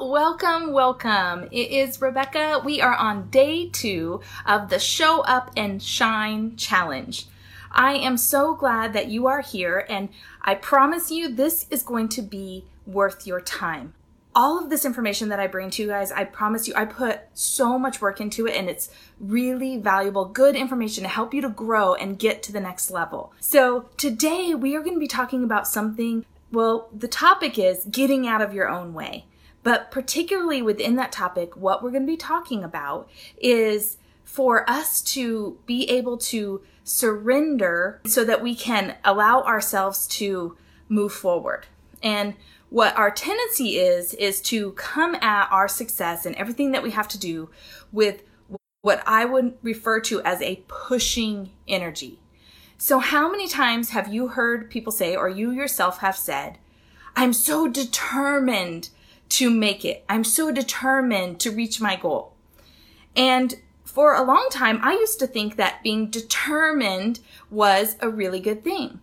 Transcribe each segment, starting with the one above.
Welcome, welcome. It is Rebecca. We are on day two of the Show Up and Shine Challenge. I am so glad that you are here, and I promise you this is going to be worth your time. All of this information that I bring to you guys, I promise you, I put so much work into it, and it's really valuable, good information to help you to grow and get to the next level. So, today we are going to be talking about something. Well, the topic is getting out of your own way. But particularly within that topic, what we're going to be talking about is for us to be able to surrender so that we can allow ourselves to move forward. And what our tendency is, is to come at our success and everything that we have to do with what I would refer to as a pushing energy. So, how many times have you heard people say, or you yourself have said, I'm so determined to make it. I'm so determined to reach my goal. And for a long time, I used to think that being determined was a really good thing.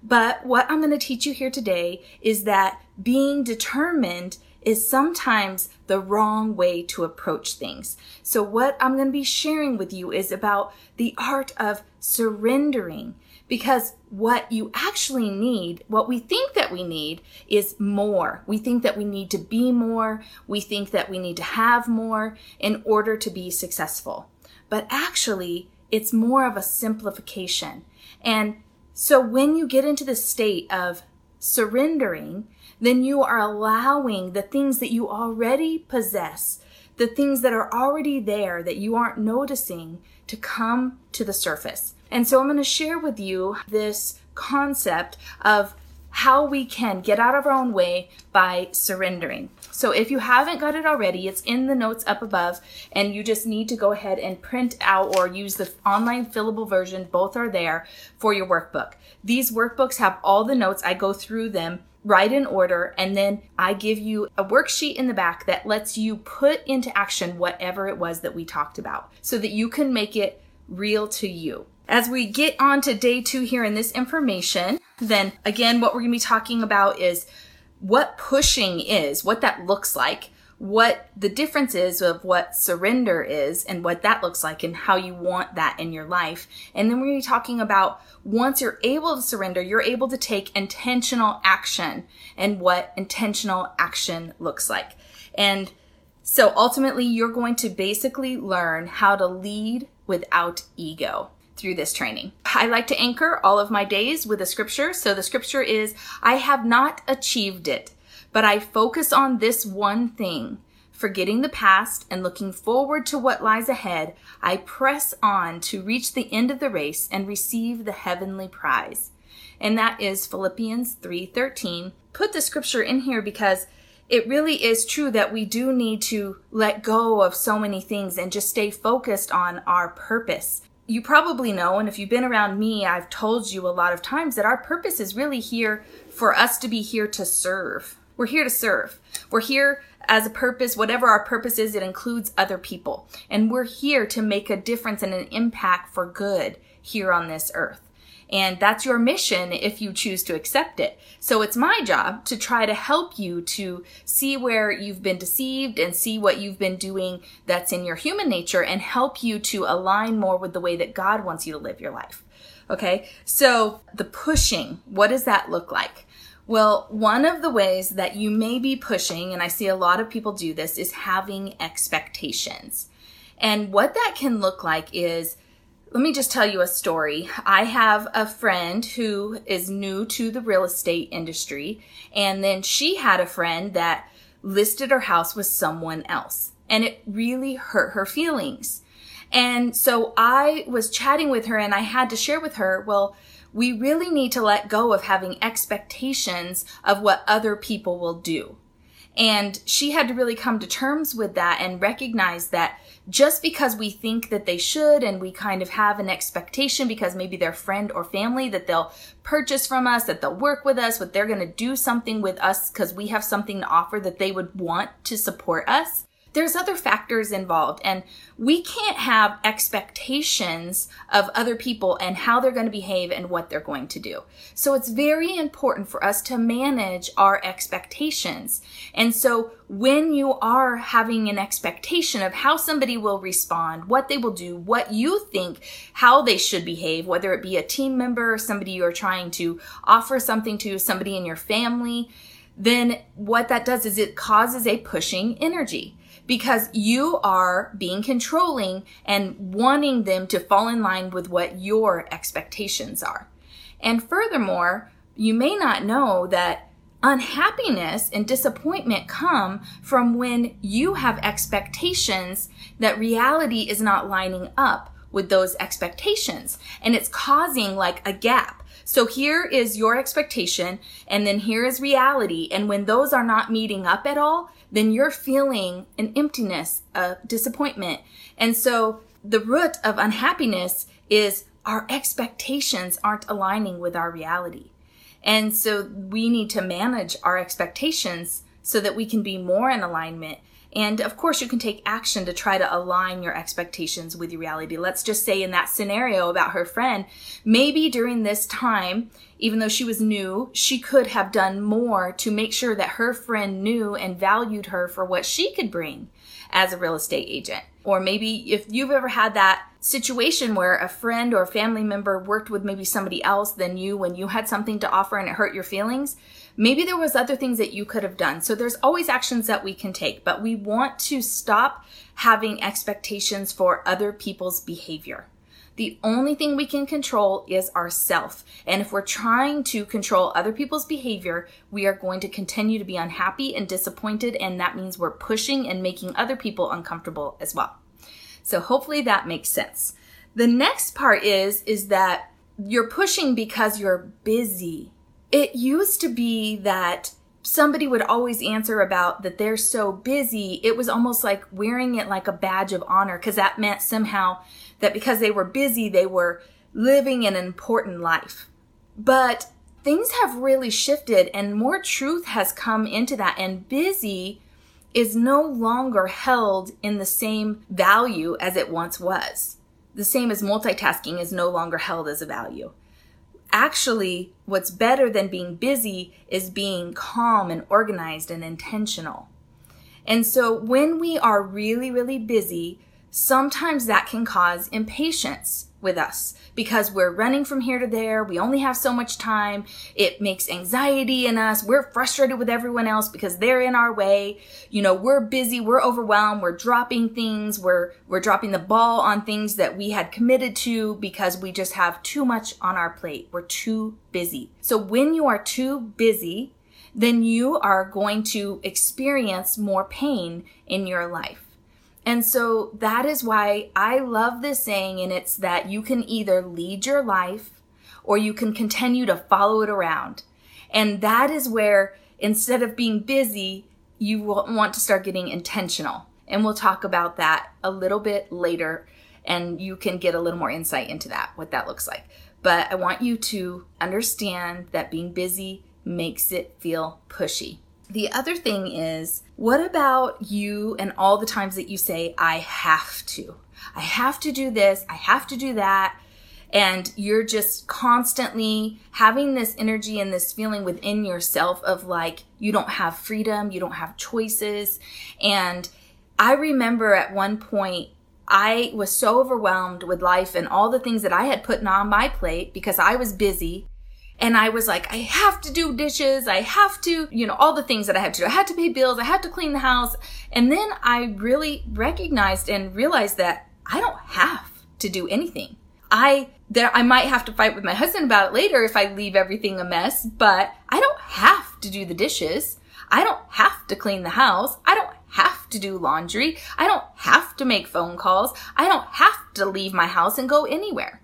But what I'm going to teach you here today is that being determined is sometimes the wrong way to approach things. So what I'm going to be sharing with you is about the art of surrendering because what you actually need, what we think that we need, is more. We think that we need to be more. We think that we need to have more in order to be successful. But actually, it's more of a simplification. And so when you get into the state of surrendering, then you are allowing the things that you already possess, the things that are already there that you aren't noticing, to come to the surface. And so I'm going to share with you this concept of how we can get out of our own way by surrendering. So if you haven't got it already, it's in the notes up above, and you just need to go ahead and print out or use the online fillable version. Both are there for your workbook. These workbooks have all the notes. I go through them right in order, and then I give you a worksheet in the back that lets you put into action whatever it was that we talked about so that you can make it real to you. As we get on to day two here in this information, then again, what we're going to be talking about is what pushing is, what that looks like, what the difference is of what surrender is and what that looks like and how you want that in your life. And then we're going to be talking about once you're able to surrender, you're able to take intentional action and what intentional action looks like. And so ultimately, you're going to basically learn how to lead without ego through this training. I like to anchor all of my days with a scripture. So the scripture is, I have not achieved it, but I focus on this one thing. Forgetting the past and looking forward to what lies ahead, I press on to reach the end of the race and receive the heavenly prize. And that is Philippians 3:13. Put the scripture in here because it really is true that we do need to let go of so many things and just stay focused on our purpose you probably know, and if you've been around me, I've told you a lot of times that our purpose is really here for us to be here to serve. We're here to serve. We're here as a purpose, whatever our purpose is, it includes other people. And we're here to make a difference and an impact for good here on this earth. And that's your mission if you choose to accept it. So it's my job to try to help you to see where you've been deceived and see what you've been doing that's in your human nature and help you to align more with the way that God wants you to live your life. Okay. So the pushing, what does that look like? Well, one of the ways that you may be pushing, and I see a lot of people do this, is having expectations. And what that can look like is let me just tell you a story. I have a friend who is new to the real estate industry, and then she had a friend that listed her house with someone else, and it really hurt her feelings. And so I was chatting with her, and I had to share with her, well, we really need to let go of having expectations of what other people will do. And she had to really come to terms with that and recognize that just because we think that they should and we kind of have an expectation because maybe they're friend or family that they'll purchase from us, that they'll work with us, that they're going to do something with us because we have something to offer that they would want to support us, there's other factors involved and we can't have expectations of other people and how they're going to behave and what they're going to do. So it's very important for us to manage our expectations. And so when you are having an expectation of how somebody will respond, what they will do, what you think, how they should behave, whether it be a team member or somebody you're trying to offer something to, somebody in your family, then what that does is it causes a pushing energy because you are being controlling and wanting them to fall in line with what your expectations are. And furthermore, you may not know that unhappiness and disappointment come from when you have expectations that reality is not lining up with those expectations and it's causing like a gap. So here is your expectation and then here is reality. And when those are not meeting up at all, then you're feeling an emptiness, a disappointment. And so the root of unhappiness is our expectations aren't aligning with our reality. And so we need to manage our expectations so that we can be more in alignment. And of course, you can take action to try to align your expectations with your reality. Let's just say in that scenario about her friend, maybe during this time, even though she was new, she could have done more to make sure that her friend knew and valued her for what she could bring as a real estate agent. Or maybe if you've ever had that situation where a friend or family member worked with maybe somebody else than you when you had something to offer and it hurt your feelings, maybe there was other things that you could have done. So there's always actions that we can take, but we want to stop having expectations for other people's behavior. The only thing we can control is ourself. And if we're trying to control other people's behavior, we are going to continue to be unhappy and disappointed. And that means we're pushing and making other people uncomfortable as well. So hopefully that makes sense. The next part is, is that you're pushing because you're busy. It used to be that somebody would always answer about that they're so busy. It was almost like wearing it like a badge of honor because that meant somehow that because they were busy, they were living an important life. But things have really shifted and more truth has come into that and busy is no longer held in the same value as it once was. The same as multitasking is no longer held as a value. Actually, what's better than being busy is being calm and organized and intentional. And so when we are really, really busy, sometimes that can cause impatience with us because we're running from here to there. We only have so much time. It makes anxiety in us. We're frustrated with everyone else because they're in our way. You know, we're busy. We're overwhelmed. We're dropping things. We're, we're dropping the ball on things that we had committed to because we just have too much on our plate. We're too busy. So when you are too busy, then you are going to experience more pain in your life. And so that is why I love this saying, and it's that you can either lead your life or you can continue to follow it around. And that is where instead of being busy, you want to start getting intentional. And we'll talk about that a little bit later, and you can get a little more insight into that, what that looks like. But I want you to understand that being busy makes it feel pushy. The other thing is, what about you and all the times that you say, I have to? I have to do this, I have to do that. And you're just constantly having this energy and this feeling within yourself of like, you don't have freedom, you don't have choices. And I remember at one point, I was so overwhelmed with life and all the things that I had put on my plate because I was busy and I was like, I have to do dishes. I have to, you know, all the things that I had to do. I had to pay bills. I had to clean the house. And then I really recognized and realized that I don't have to do anything. I, there, I might have to fight with my husband about it later if I leave everything a mess, but I don't have to do the dishes. I don't have to clean the house. I don't have to do laundry. I don't have to make phone calls. I don't have to leave my house and go anywhere.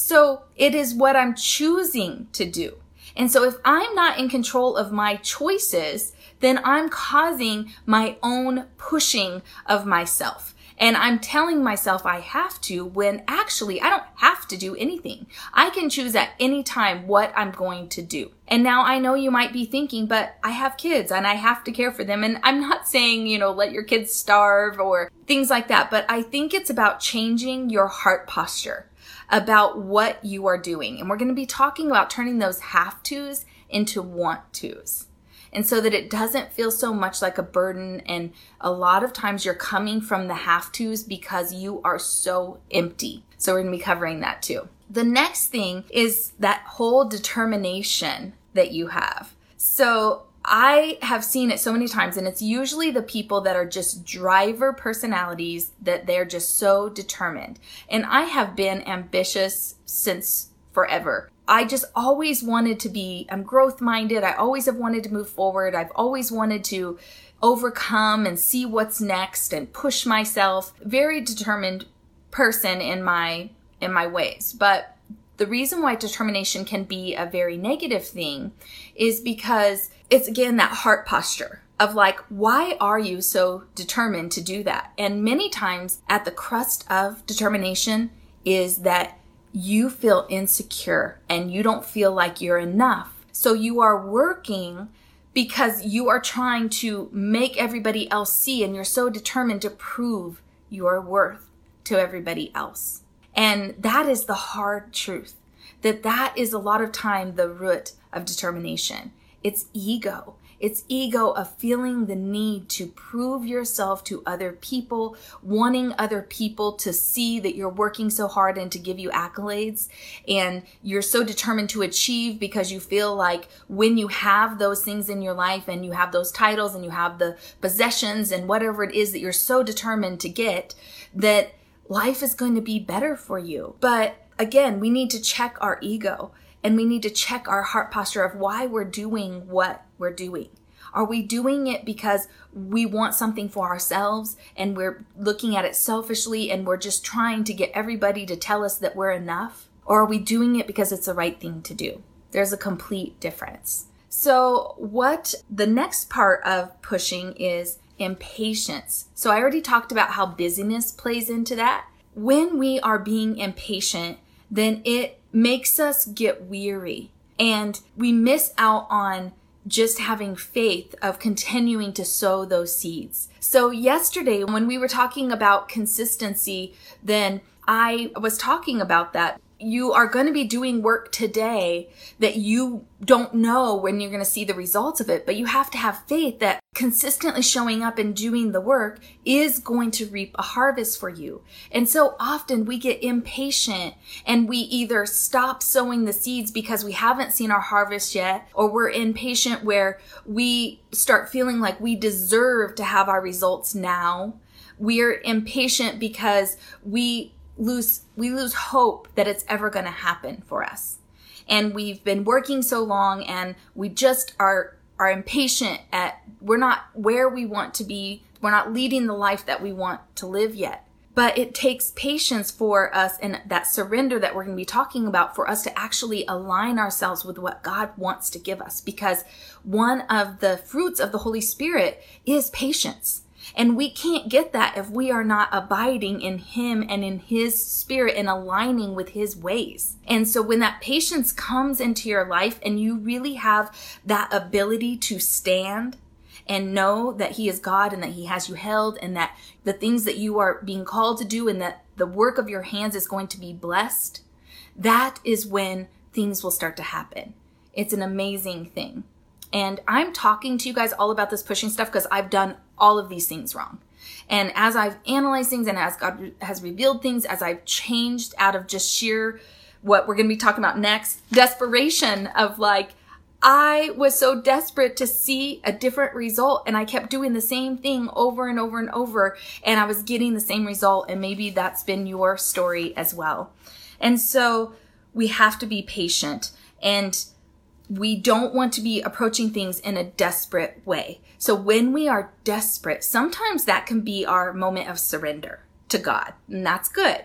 So it is what I'm choosing to do. And so if I'm not in control of my choices, then I'm causing my own pushing of myself. And I'm telling myself I have to when actually I don't have to do anything. I can choose at any time what I'm going to do. And now I know you might be thinking, but I have kids and I have to care for them. And I'm not saying, you know, let your kids starve or things like that, but I think it's about changing your heart posture about what you are doing. And we're going to be talking about turning those have tos into want tos and so that it doesn't feel so much like a burden. And a lot of times you're coming from the have tos because you are so empty. So we're going to be covering that too. The next thing is that whole determination that you have. So I have seen it so many times, and it's usually the people that are just driver personalities that they're just so determined. And I have been ambitious since forever. I just always wanted to be, I'm growth minded. I always have wanted to move forward. I've always wanted to overcome and see what's next and push myself. Very determined person in my, in my ways. But the reason why determination can be a very negative thing is because it's again that heart posture of like, why are you so determined to do that? And many times at the crust of determination is that you feel insecure and you don't feel like you're enough. So you are working because you are trying to make everybody else see and you're so determined to prove your worth to everybody else. And that is the hard truth that that is a lot of time the root of determination. It's ego. It's ego of feeling the need to prove yourself to other people, wanting other people to see that you're working so hard and to give you accolades. And you're so determined to achieve because you feel like when you have those things in your life and you have those titles and you have the possessions and whatever it is that you're so determined to get, that life is going to be better for you. But again, we need to check our ego and we need to check our heart posture of why we're doing what we're doing. Are we doing it because we want something for ourselves and we're looking at it selfishly and we're just trying to get everybody to tell us that we're enough? Or are we doing it because it's the right thing to do? There's a complete difference. So, what the next part of pushing is impatience. So, I already talked about how busyness plays into that. When we are being impatient, then it makes us get weary and we miss out on just having faith of continuing to sow those seeds. So yesterday when we were talking about consistency, then I was talking about that you are going to be doing work today that you don't know when you're going to see the results of it, but you have to have faith that consistently showing up and doing the work is going to reap a harvest for you. And so often we get impatient and we either stop sowing the seeds because we haven't seen our harvest yet, or we're impatient where we start feeling like we deserve to have our results now. We're impatient because we lose we lose hope that it's ever going to happen for us. And we've been working so long and we just are are impatient at we're not where we want to be. We're not leading the life that we want to live yet. But it takes patience for us and that surrender that we're going to be talking about for us to actually align ourselves with what God wants to give us because one of the fruits of the Holy Spirit is patience and we can't get that if we are not abiding in Him and in His Spirit and aligning with His ways. And so when that patience comes into your life and you really have that ability to stand and know that He is God and that He has you held and that the things that you are being called to do and that the work of your hands is going to be blessed, that is when things will start to happen. It's an amazing thing. And I'm talking to you guys all about this pushing stuff because I've done all of these things wrong. And as I've analyzed things and as God has revealed things, as I've changed out of just sheer what we're going to be talking about next, desperation of like, I was so desperate to see a different result and I kept doing the same thing over and over and over and I was getting the same result. And maybe that's been your story as well. And so we have to be patient and we don't want to be approaching things in a desperate way. So when we are desperate, sometimes that can be our moment of surrender to God, and that's good.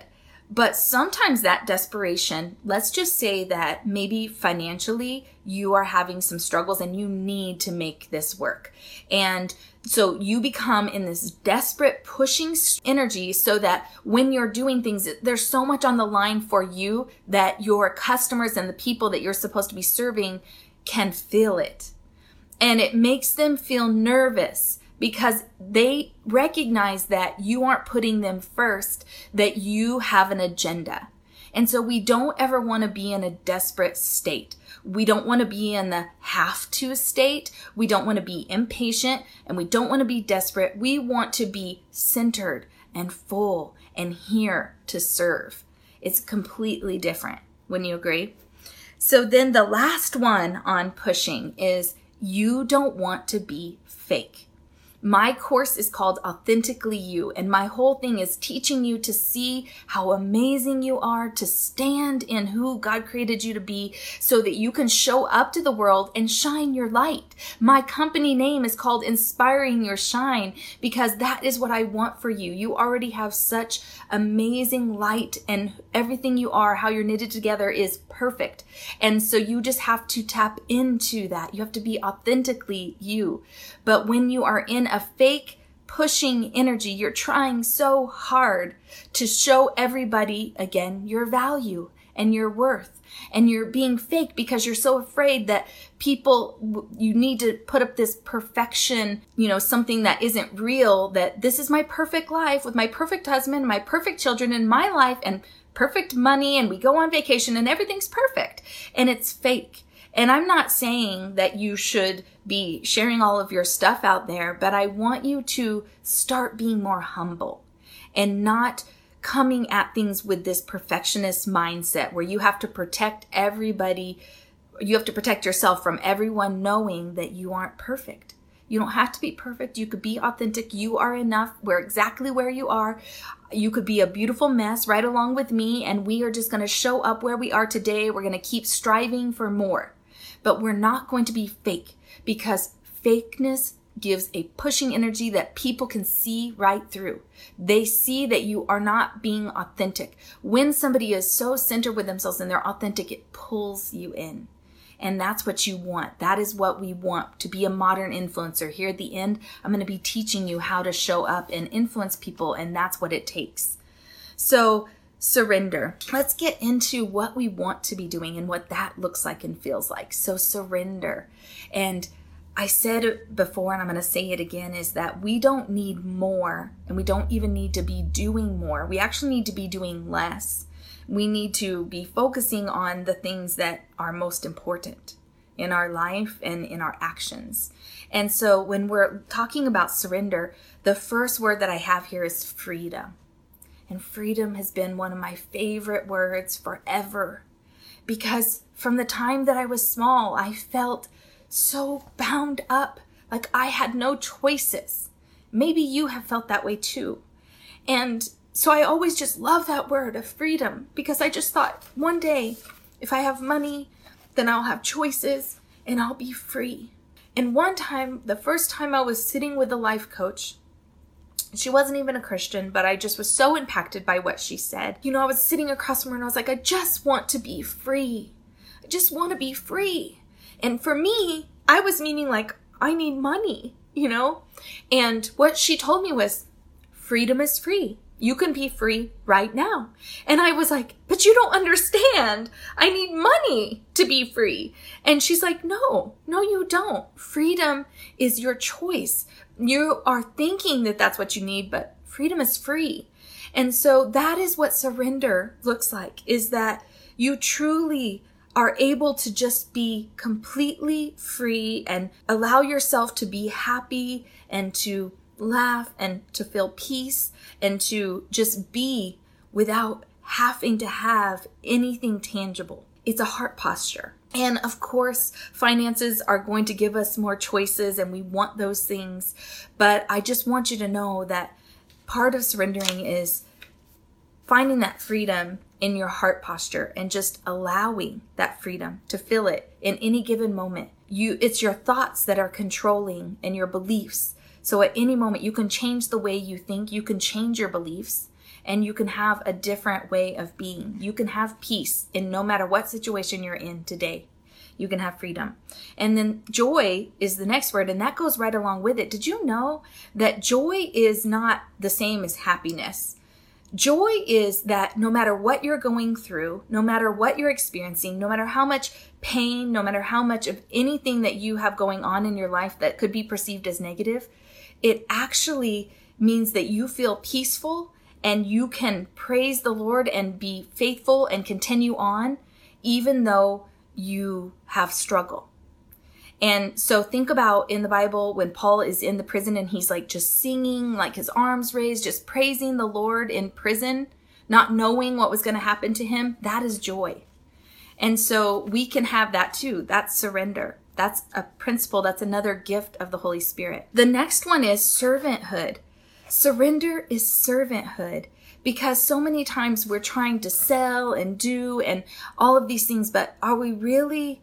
But sometimes that desperation, let's just say that maybe financially you are having some struggles and you need to make this work. And so you become in this desperate pushing energy so that when you're doing things, there's so much on the line for you that your customers and the people that you're supposed to be serving can feel it. And it makes them feel nervous because they recognize that you aren't putting them first, that you have an agenda. And so we don't ever want to be in a desperate state. We don't want to be in the have to state. We don't want to be impatient and we don't want to be desperate. We want to be centered and full and here to serve. It's completely different. Wouldn't you agree? So then the last one on pushing is you don't want to be fake. My course is called Authentically You, and my whole thing is teaching you to see how amazing you are, to stand in who God created you to be, so that you can show up to the world and shine your light. My company name is called Inspiring Your Shine because that is what I want for you. You already have such amazing light, and everything you are, how you're knitted together, is perfect. And so you just have to tap into that. You have to be authentically you. But when you are in a fake pushing energy, you're trying so hard to show everybody again your value and your worth. And you're being fake because you're so afraid that people, you need to put up this perfection, you know, something that isn't real, that this is my perfect life with my perfect husband, my perfect children in my life and perfect money and we go on vacation and everything's perfect. And it's fake. And I'm not saying that you should be sharing all of your stuff out there, but I want you to start being more humble and not coming at things with this perfectionist mindset where you have to protect everybody. You have to protect yourself from everyone knowing that you aren't perfect. You don't have to be perfect. You could be authentic. You are enough. We're exactly where you are. You could be a beautiful mess right along with me, and we are just going to show up where we are today. We're going to keep striving for more but we're not going to be fake because fakeness gives a pushing energy that people can see right through. They see that you are not being authentic. When somebody is so centered with themselves and they're authentic, it pulls you in. And that's what you want. That is what we want to be a modern influencer. Here at the end, I'm going to be teaching you how to show up and influence people, and that's what it takes. So, surrender. Let's get into what we want to be doing and what that looks like and feels like. So, surrender. And I said before, and I'm going to say it again, is that we don't need more and we don't even need to be doing more. We actually need to be doing less. We need to be focusing on the things that are most important in our life and in our actions. And so when we're talking about surrender, the first word that I have here is freedom. And freedom has been one of my favorite words forever. Because from the time that I was small, I felt so bound up, like I had no choices. Maybe you have felt that way too. And so I always just love that word of freedom because I just thought one day, if I have money, then I'll have choices and I'll be free. And one time, the first time I was sitting with a life coach, she wasn't even a Christian, but I just was so impacted by what she said. You know, I was sitting across from her and I was like, I just want to be free. I just want to be free. And for me, I was meaning like, I need money, you know? And what she told me was, freedom is free. You can be free right now. And I was like, but you don't understand. I need money to be free. And she's like, no, no, you don't. Freedom is your choice you are thinking that that's what you need, but freedom is free. And so that is what surrender looks like is that you truly are able to just be completely free and allow yourself to be happy and to laugh and to feel peace and to just be without having to have anything tangible. It's a heart posture. And of course, finances are going to give us more choices and we want those things. But I just want you to know that part of surrendering is finding that freedom in your heart posture and just allowing that freedom to feel it in any given moment. You it's your thoughts that are controlling and your beliefs. So at any moment you can change the way you think, you can change your beliefs and you can have a different way of being. You can have peace in no matter what situation you're in today. You can have freedom. And then joy is the next word, and that goes right along with it. Did you know that joy is not the same as happiness? Joy is that no matter what you're going through, no matter what you're experiencing, no matter how much pain, no matter how much of anything that you have going on in your life that could be perceived as negative, it actually means that you feel peaceful and you can praise the Lord and be faithful and continue on, even though you have struggle. And so think about in the Bible when Paul is in the prison and he's like just singing, like his arms raised, just praising the Lord in prison, not knowing what was going to happen to him. That is joy. And so we can have that too. That's surrender. That's a principle. That's another gift of the Holy Spirit. The next one is servanthood. Surrender is servanthood because so many times we're trying to sell and do and all of these things, but are we really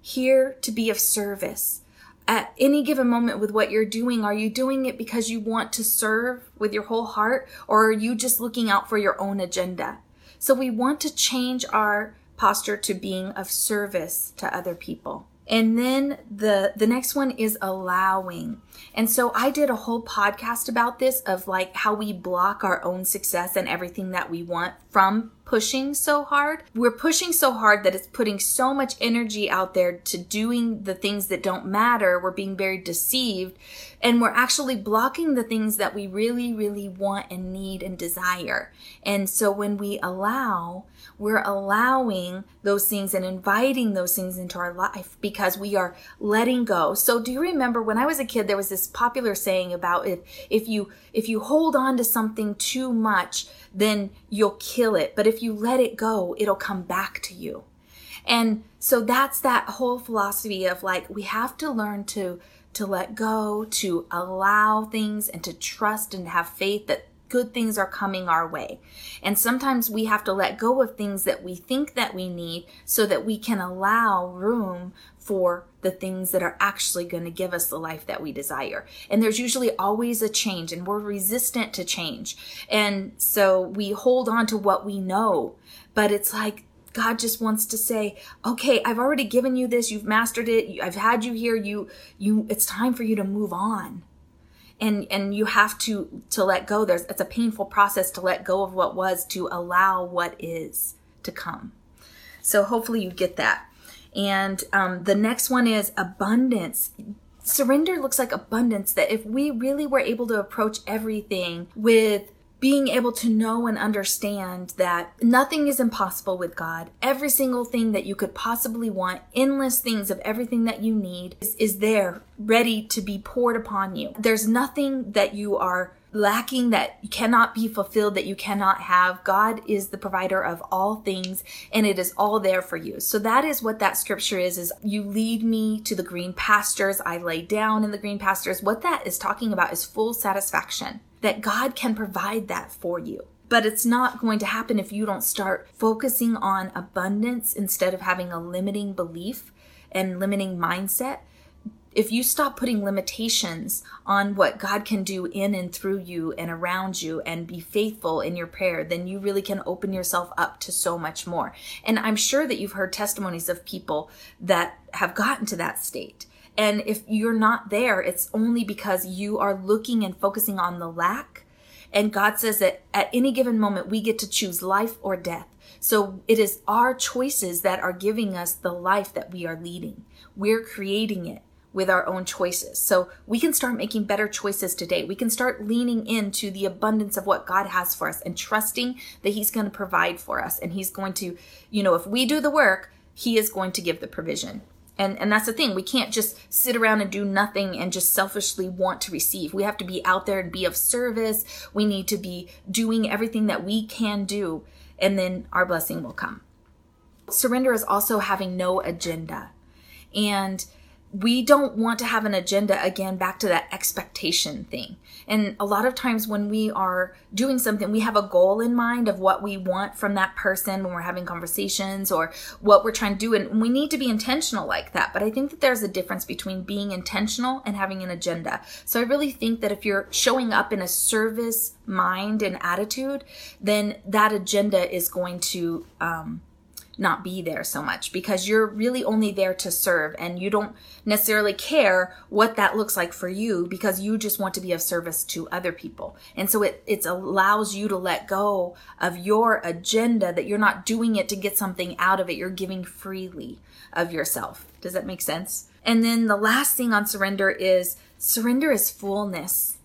here to be of service? At any given moment with what you're doing, are you doing it because you want to serve with your whole heart or are you just looking out for your own agenda? So we want to change our posture to being of service to other people. And then the the next one is allowing. And so I did a whole podcast about this of like how we block our own success and everything that we want from pushing so hard. We're pushing so hard that it's putting so much energy out there to doing the things that don't matter. We're being very deceived and we're actually blocking the things that we really, really want and need and desire. And so when we allow, we're allowing those things and inviting those things into our life because we are letting go. So do you remember when I was a kid, there was this popular saying about if, if you, if you hold on to something too much, then you'll kill it. But if you let it go, it'll come back to you. And so that's that whole philosophy of like, we have to learn to to let go, to allow things, and to trust and have faith that good things are coming our way. And sometimes we have to let go of things that we think that we need so that we can allow room for the things that are actually going to give us the life that we desire. And there's usually always a change and we're resistant to change. And so we hold on to what we know, but it's like God just wants to say, okay, I've already given you this. You've mastered it. I've had you here. You, you, it's time for you to move on. And, and you have to, to let go. There's, it's a painful process to let go of what was to allow what is to come. So hopefully you get that. And um, the next one is abundance surrender looks like abundance that if we really were able to approach everything with being able to know and understand that nothing is impossible with God. Every single thing that you could possibly want, endless things of everything that you need is, is there ready to be poured upon you. There's nothing that you are lacking that cannot be fulfilled that you cannot have god is the provider of all things and it is all there for you so that is what that scripture is is you lead me to the green pastures i lay down in the green pastures what that is talking about is full satisfaction that God can provide that for you. But it's not going to happen if you don't start focusing on abundance instead of having a limiting belief and limiting mindset. If you stop putting limitations on what God can do in and through you and around you and be faithful in your prayer, then you really can open yourself up to so much more. And I'm sure that you've heard testimonies of people that have gotten to that state and if you're not there, it's only because you are looking and focusing on the lack. And God says that at any given moment, we get to choose life or death. So it is our choices that are giving us the life that we are leading. We're creating it with our own choices. So we can start making better choices today. We can start leaning into the abundance of what God has for us and trusting that He's going to provide for us. And He's going to, you know, if we do the work, He is going to give the provision. And, and that's the thing. We can't just sit around and do nothing and just selfishly want to receive. We have to be out there and be of service. We need to be doing everything that we can do, and then our blessing will come. Surrender is also having no agenda. And we don't want to have an agenda again back to that expectation thing. And a lot of times when we are doing something, we have a goal in mind of what we want from that person when we're having conversations or what we're trying to do. And we need to be intentional like that. But I think that there's a difference between being intentional and having an agenda. So I really think that if you're showing up in a service mind and attitude, then that agenda is going to, um, not be there so much because you're really only there to serve and you don't necessarily care what that looks like for you because you just want to be of service to other people. And so it, it allows you to let go of your agenda that you're not doing it to get something out of it. You're giving freely of yourself. Does that make sense? And then the last thing on surrender is surrender is fullness.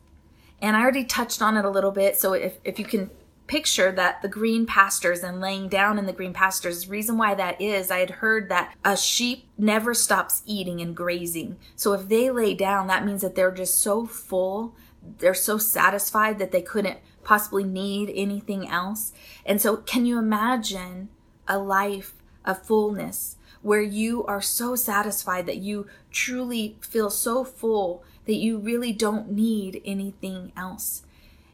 And I already touched on it a little bit. So if, if you can picture that the green pastures and laying down in the green pastures. The reason why that is, I had heard that a sheep never stops eating and grazing. So if they lay down, that means that they're just so full, they're so satisfied that they couldn't possibly need anything else. And so, can you imagine a life of fullness where you are so satisfied that you truly feel so full that you really don't need anything else?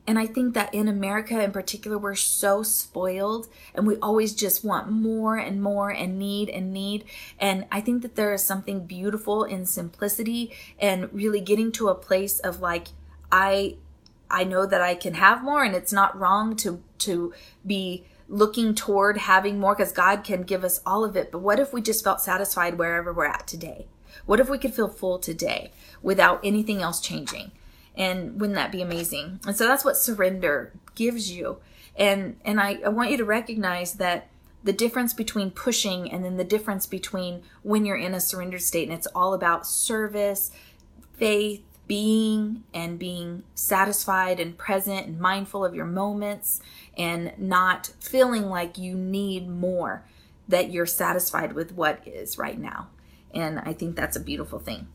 And I think that in America in particular, we're so spoiled and we always just want more and more and need and need. And I think that there is something beautiful in simplicity and really getting to a place of like, I, I know that I can have more and it's not wrong to, to be looking toward having more because God can give us all of it. But what if we just felt satisfied wherever we're at today? What if we could feel full today without anything else changing? And wouldn't that be amazing? And so that's what surrender gives you. And and I, I want you to recognize that the difference between pushing and then the difference between when you're in a surrendered state and it's all about service, faith, being and being satisfied and present and mindful of your moments and not feeling like you need more, that you're satisfied with what is right now. And I think that's a beautiful thing.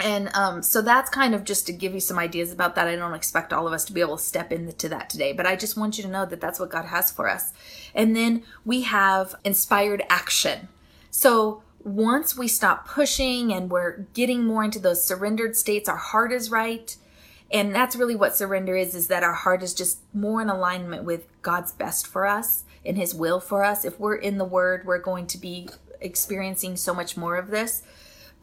And um, so that's kind of just to give you some ideas about that. I don't expect all of us to be able to step into that today, but I just want you to know that that's what God has for us. And then we have inspired action. So once we stop pushing and we're getting more into those surrendered states, our heart is right. And that's really what surrender is, is that our heart is just more in alignment with God's best for us and his will for us. If we're in the word, we're going to be experiencing so much more of this.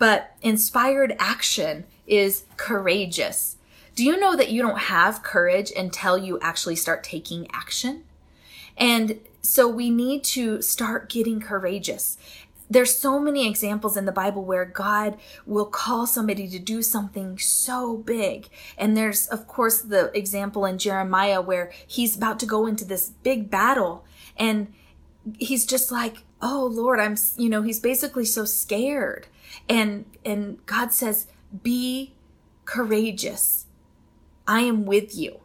But inspired action is courageous. Do you know that you don't have courage until you actually start taking action? And so we need to start getting courageous. There's so many examples in the Bible where God will call somebody to do something so big. And there's, of course, the example in Jeremiah where he's about to go into this big battle and he's just like, Oh Lord, I'm, you know, he's basically so scared and and God says, "Be courageous. I am with you."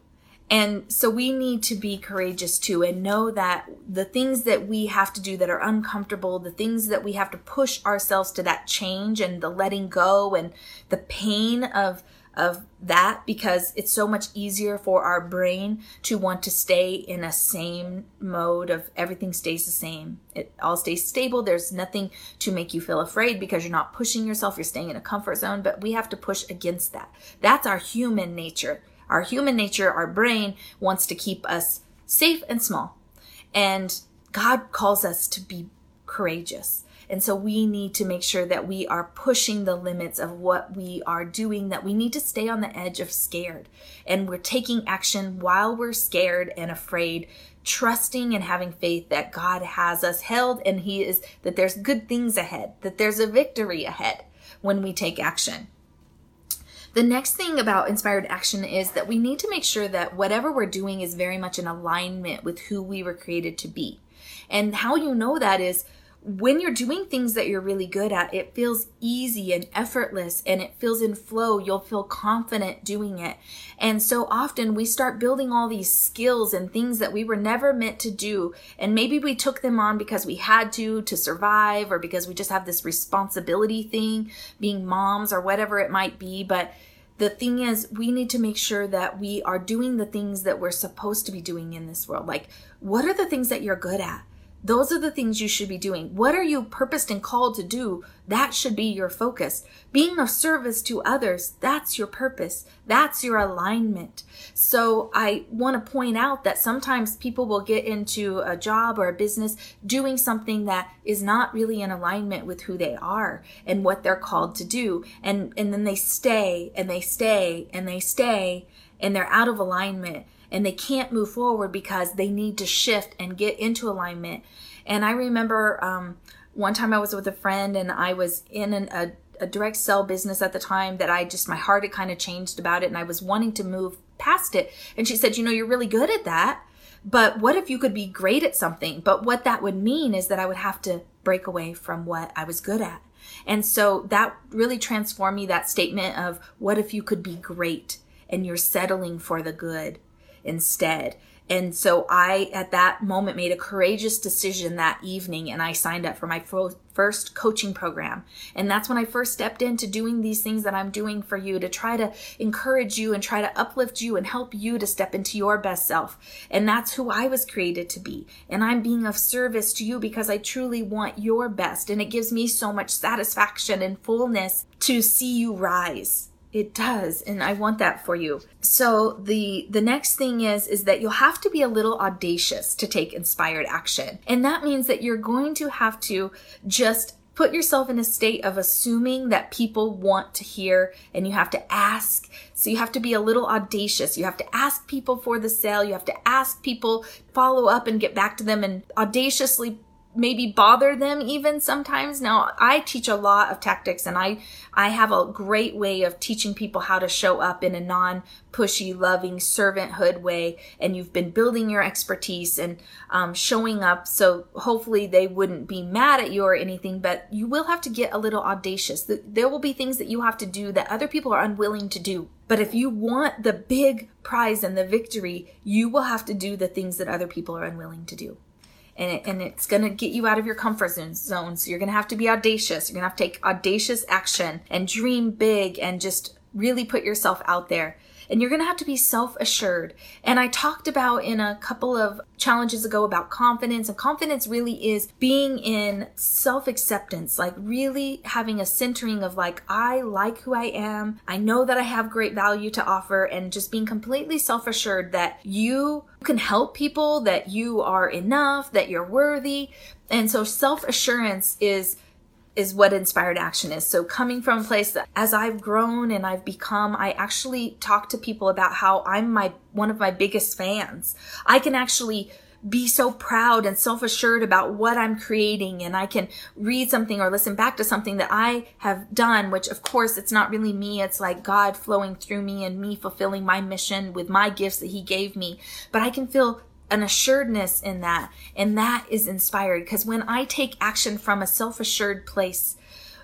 And so we need to be courageous too and know that the things that we have to do that are uncomfortable, the things that we have to push ourselves to that change and the letting go and the pain of of that because it's so much easier for our brain to want to stay in a same mode of everything stays the same. It all stays stable. There's nothing to make you feel afraid because you're not pushing yourself. You're staying in a comfort zone, but we have to push against that. That's our human nature. Our human nature, our brain wants to keep us safe and small. And God calls us to be courageous. And so we need to make sure that we are pushing the limits of what we are doing, that we need to stay on the edge of scared. And we're taking action while we're scared and afraid, trusting and having faith that God has us held and He is, that there's good things ahead, that there's a victory ahead when we take action. The next thing about inspired action is that we need to make sure that whatever we're doing is very much in alignment with who we were created to be. And how you know that is when you're doing things that you're really good at, it feels easy and effortless and it feels in flow. You'll feel confident doing it. And so often we start building all these skills and things that we were never meant to do. And maybe we took them on because we had to, to survive, or because we just have this responsibility thing, being moms or whatever it might be. But the thing is, we need to make sure that we are doing the things that we're supposed to be doing in this world. Like, what are the things that you're good at? Those are the things you should be doing. What are you purposed and called to do? That should be your focus. Being of service to others, that's your purpose. That's your alignment. So I want to point out that sometimes people will get into a job or a business doing something that is not really in alignment with who they are and what they're called to do. And, and then they stay and they stay and they stay and they're out of alignment and they can't move forward because they need to shift and get into alignment. And I remember um, one time I was with a friend and I was in an, a, a direct sell business at the time that I just, my heart had kind of changed about it and I was wanting to move past it. And she said, You know, you're really good at that. But what if you could be great at something? But what that would mean is that I would have to break away from what I was good at. And so that really transformed me that statement of what if you could be great and you're settling for the good instead. And so I, at that moment, made a courageous decision that evening and I signed up for my first coaching program. And that's when I first stepped into doing these things that I'm doing for you to try to encourage you and try to uplift you and help you to step into your best self. And that's who I was created to be. And I'm being of service to you because I truly want your best. And it gives me so much satisfaction and fullness to see you rise it does, and I want that for you. So the the next thing is is that you'll have to be a little audacious to take inspired action. And that means that you're going to have to just put yourself in a state of assuming that people want to hear and you have to ask. So you have to be a little audacious. You have to ask people for the sale. You have to ask people, follow up and get back to them and audaciously maybe bother them even sometimes. Now, I teach a lot of tactics and I I have a great way of teaching people how to show up in a non-pushy, loving servanthood way. And you've been building your expertise and um, showing up. So hopefully they wouldn't be mad at you or anything, but you will have to get a little audacious. There will be things that you have to do that other people are unwilling to do. But if you want the big prize and the victory, you will have to do the things that other people are unwilling to do and, it, and it's going to get you out of your comfort zone. So you're going to have to be audacious. You're going to have to take audacious action and dream big and just really put yourself out there and you're going to have to be self assured. And I talked about in a couple of challenges ago about confidence, and confidence really is being in self acceptance, like really having a centering of like, I like who I am, I know that I have great value to offer, and just being completely self assured that you can help people, that you are enough, that you're worthy. And so self assurance is is what inspired action is. So coming from a place that as I've grown and I've become, I actually talk to people about how I'm my one of my biggest fans. I can actually be so proud and self-assured about what I'm creating and I can read something or listen back to something that I have done, which of course it's not really me. It's like God flowing through me and me fulfilling my mission with my gifts that he gave me. But I can feel an assuredness in that. And that is inspired because when I take action from a self assured place,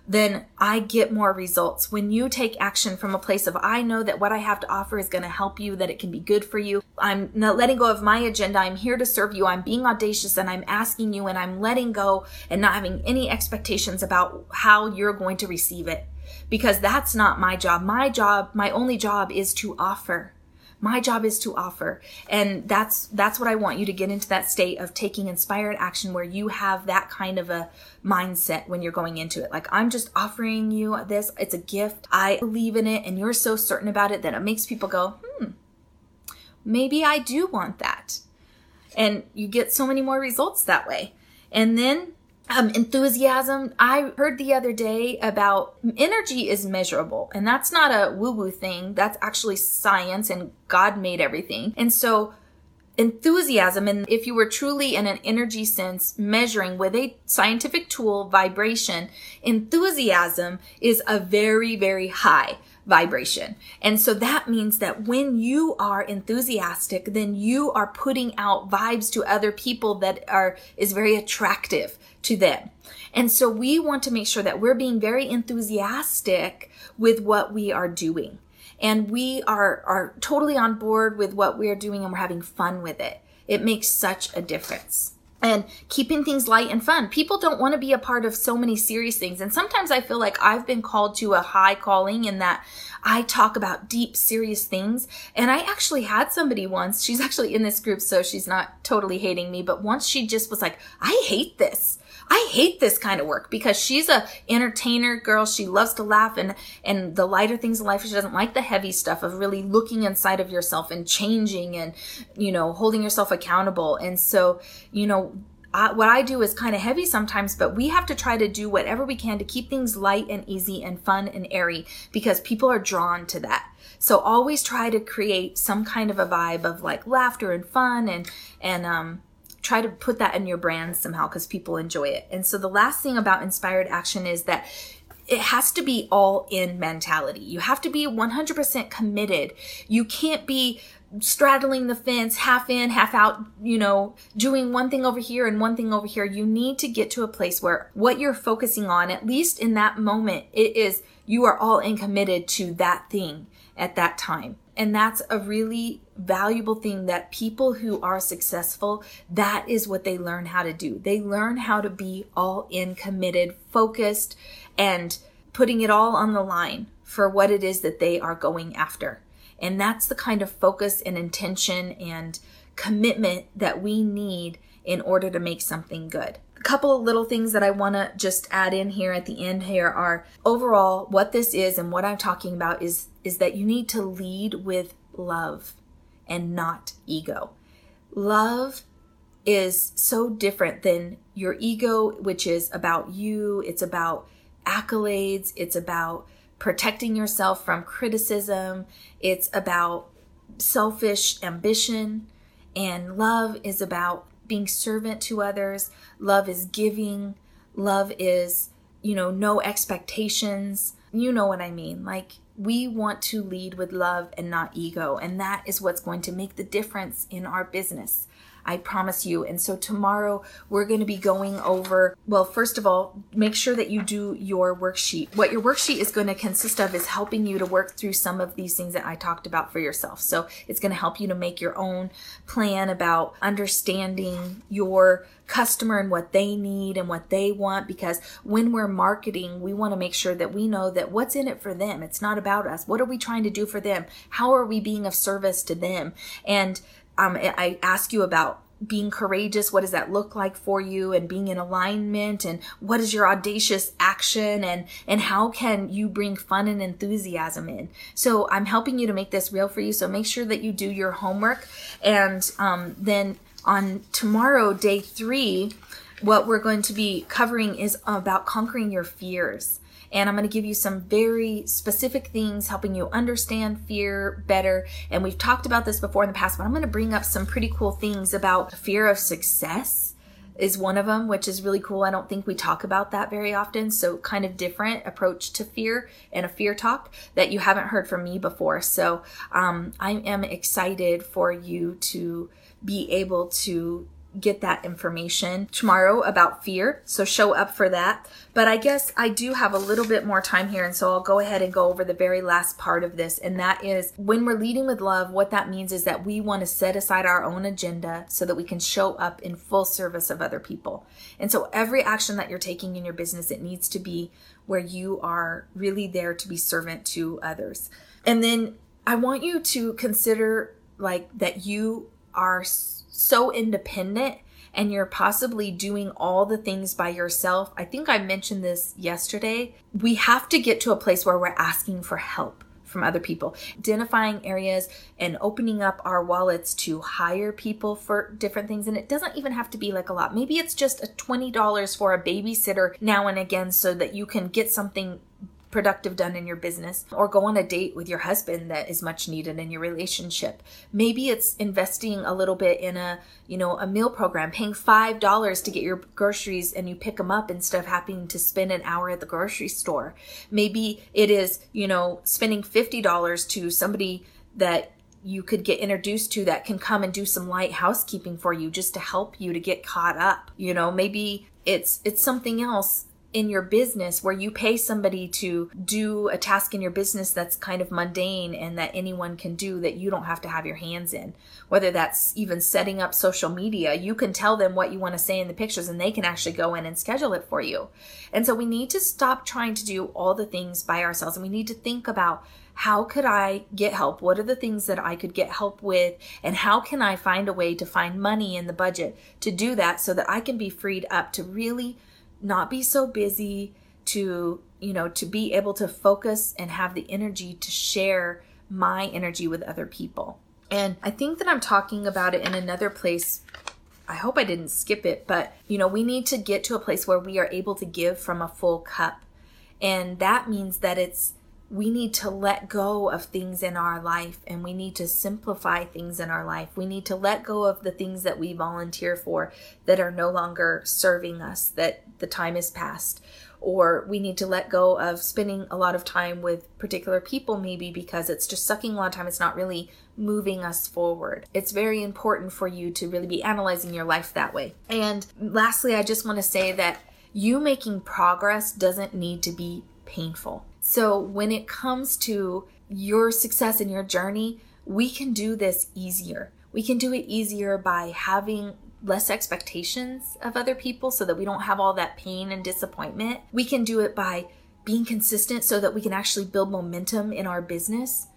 then I get more results. When you take action from a place of, I know that what I have to offer is going to help you, that it can be good for you. I'm not letting go of my agenda. I'm here to serve you. I'm being audacious and I'm asking you and I'm letting go and not having any expectations about how you're going to receive it. Because that's not my job. My job, my only job is to offer. My job is to offer. And that's that's what I want you to get into that state of taking inspired action where you have that kind of a mindset when you're going into it. Like I'm just offering you this. It's a gift. I believe in it and you're so certain about it that it makes people go, "Hmm. Maybe I do want that." And you get so many more results that way. And then um, enthusiasm. I heard the other day about energy is measurable, and that's not a woo woo thing. That's actually science, and God made everything. And so, enthusiasm, and if you were truly in an energy sense measuring with a scientific tool, vibration, enthusiasm is a very, very high vibration. And so that means that when you are enthusiastic, then you are putting out vibes to other people that are, is very attractive to them. And so we want to make sure that we're being very enthusiastic with what we are doing. And we are, are totally on board with what we're doing and we're having fun with it. It makes such a difference. And keeping things light and fun. People don't want to be a part of so many serious things. And sometimes I feel like I've been called to a high calling in that I talk about deep, serious things. And I actually had somebody once, she's actually in this group, so she's not totally hating me, but once she just was like, I hate this. I hate this kind of work because she's a entertainer girl. She loves to laugh and, and the lighter things in life. She doesn't like the heavy stuff of really looking inside of yourself and changing and, you know, holding yourself accountable. And so, you know, I, what I do is kind of heavy sometimes, but we have to try to do whatever we can to keep things light and easy and fun and airy because people are drawn to that. So always try to create some kind of a vibe of like laughter and fun and and um, try to put that in your brand somehow because people enjoy it. And so the last thing about inspired action is that it has to be all in mentality. You have to be 100% committed. You can't be straddling the fence, half in, half out, you know, doing one thing over here and one thing over here. You need to get to a place where what you're focusing on, at least in that moment, it is you are all in committed to that thing at that time. And that's a really valuable thing that people who are successful, that is what they learn how to do. They learn how to be all in committed, focused, and putting it all on the line for what it is that they are going after. And that's the kind of focus and intention and commitment that we need in order to make something good. Couple of little things that I want to just add in here at the end here are overall what this is and what I'm talking about is is that you need to lead with love and not ego. Love is so different than your ego which is about you, it's about accolades, it's about protecting yourself from criticism. It's about selfish ambition. And love is about being servant to others. Love is giving. Love is, you know, no expectations. You know what I mean. Like, we want to lead with love and not ego. And that is what's going to make the difference in our business. I promise you. And so tomorrow we're going to be going over, well, first of all, make sure that you do your worksheet. What your worksheet is going to consist of is helping you to work through some of these things that I talked about for yourself. So it's going to help you to make your own plan about understanding your customer and what they need and what they want because when we're marketing, we want to make sure that we know that what's in it for them. It's not about us. What are we trying to do for them? How are we being of service to them? And um, I ask you about being courageous. What does that look like for you? And being in alignment. And what is your audacious action? And and how can you bring fun and enthusiasm in? So i'm helping you to make this real for you. So make sure that you do your homework. And um, then on tomorrow day three what we're going to be covering is about conquering your fears and I'm going to give you some very specific things helping you understand fear better. And we've talked about this before in the past, but I'm going to bring up some pretty cool things about fear of success is one of them, which is really cool. I don't think we talk about that very often. So, kind of different approach to fear and a fear talk that you haven't heard from me before. So, um, I am excited for you to be able to get that information tomorrow about fear. So show up for that. But I guess I do have a little bit more time here. And so I'll go ahead and go over the very last part of this. And that is when we're leading with love, what that means is that we want to set aside our own agenda so that we can show up in full service of other people. And so every action that you're taking in your business, it needs to be where you are really there to be servant to others. And then I want you to consider like that you are so independent and you're possibly doing all the things by yourself. I think I mentioned this yesterday. We have to get to a place where we're asking for help from other people, identifying areas and opening up our wallets to hire people for different things. And it doesn't even have to be like a lot. Maybe it's just a $20 for a babysitter now and again so that you can get something productive done in your business or go on a date with your husband that is much needed in your relationship. Maybe it's investing a little bit in a, you know, a meal program, paying $5 to get your groceries and you pick them up instead of having to spend an hour at the grocery store. Maybe it is, you know, spending $50 to somebody that you could get introduced to that can come and do some light housekeeping for you just to help you to get caught up. You know, maybe it's it's something else in your business where you pay somebody to do a task in your business that's kind of mundane and that anyone can do that you don't have to have your hands in. Whether that's even setting up social media, you can tell them what you want to say in the pictures and they can actually go in and schedule it for you. And so we need to stop trying to do all the things by ourselves and we need to think about how could I get help? What are the things that I could get help with? And how can I find a way to find money in the budget to do that so that I can be freed up to really not be so busy, to, you know, to be able to focus and have the energy to share my energy with other people. And I think that I'm talking about it in another place I hope I didn't skip it, but you know, we need to get to a place where we are able to give from a full cup. And that means that it's we need to let go of things in our life and we need to simplify things in our life. We need to let go of the things that we volunteer for that are no longer serving us, that the time is past. Or we need to let go of spending a lot of time with particular people, maybe because it's just sucking a lot of time. It's not really moving us forward. It's very important for you to really be analyzing your life that way. And lastly, I just want to say that you making progress doesn't need to be painful. So when it comes to your success in your journey, we can do this easier. We can do it easier by having less expectations of other people so that we don't have all that pain and disappointment. We can do it by being consistent so that we can actually build momentum in our business.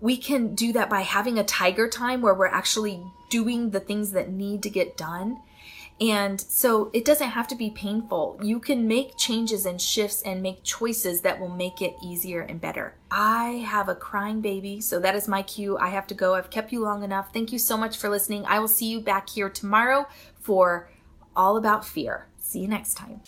We can do that by having a tiger time where we're actually doing the things that need to get done and so it doesn't have to be painful. You can make changes and shifts and make choices that will make it easier and better. I have a crying baby, so that is my cue. I have to go. I've kept you long enough. Thank you so much for listening. I will see you back here tomorrow for All About Fear. See you next time.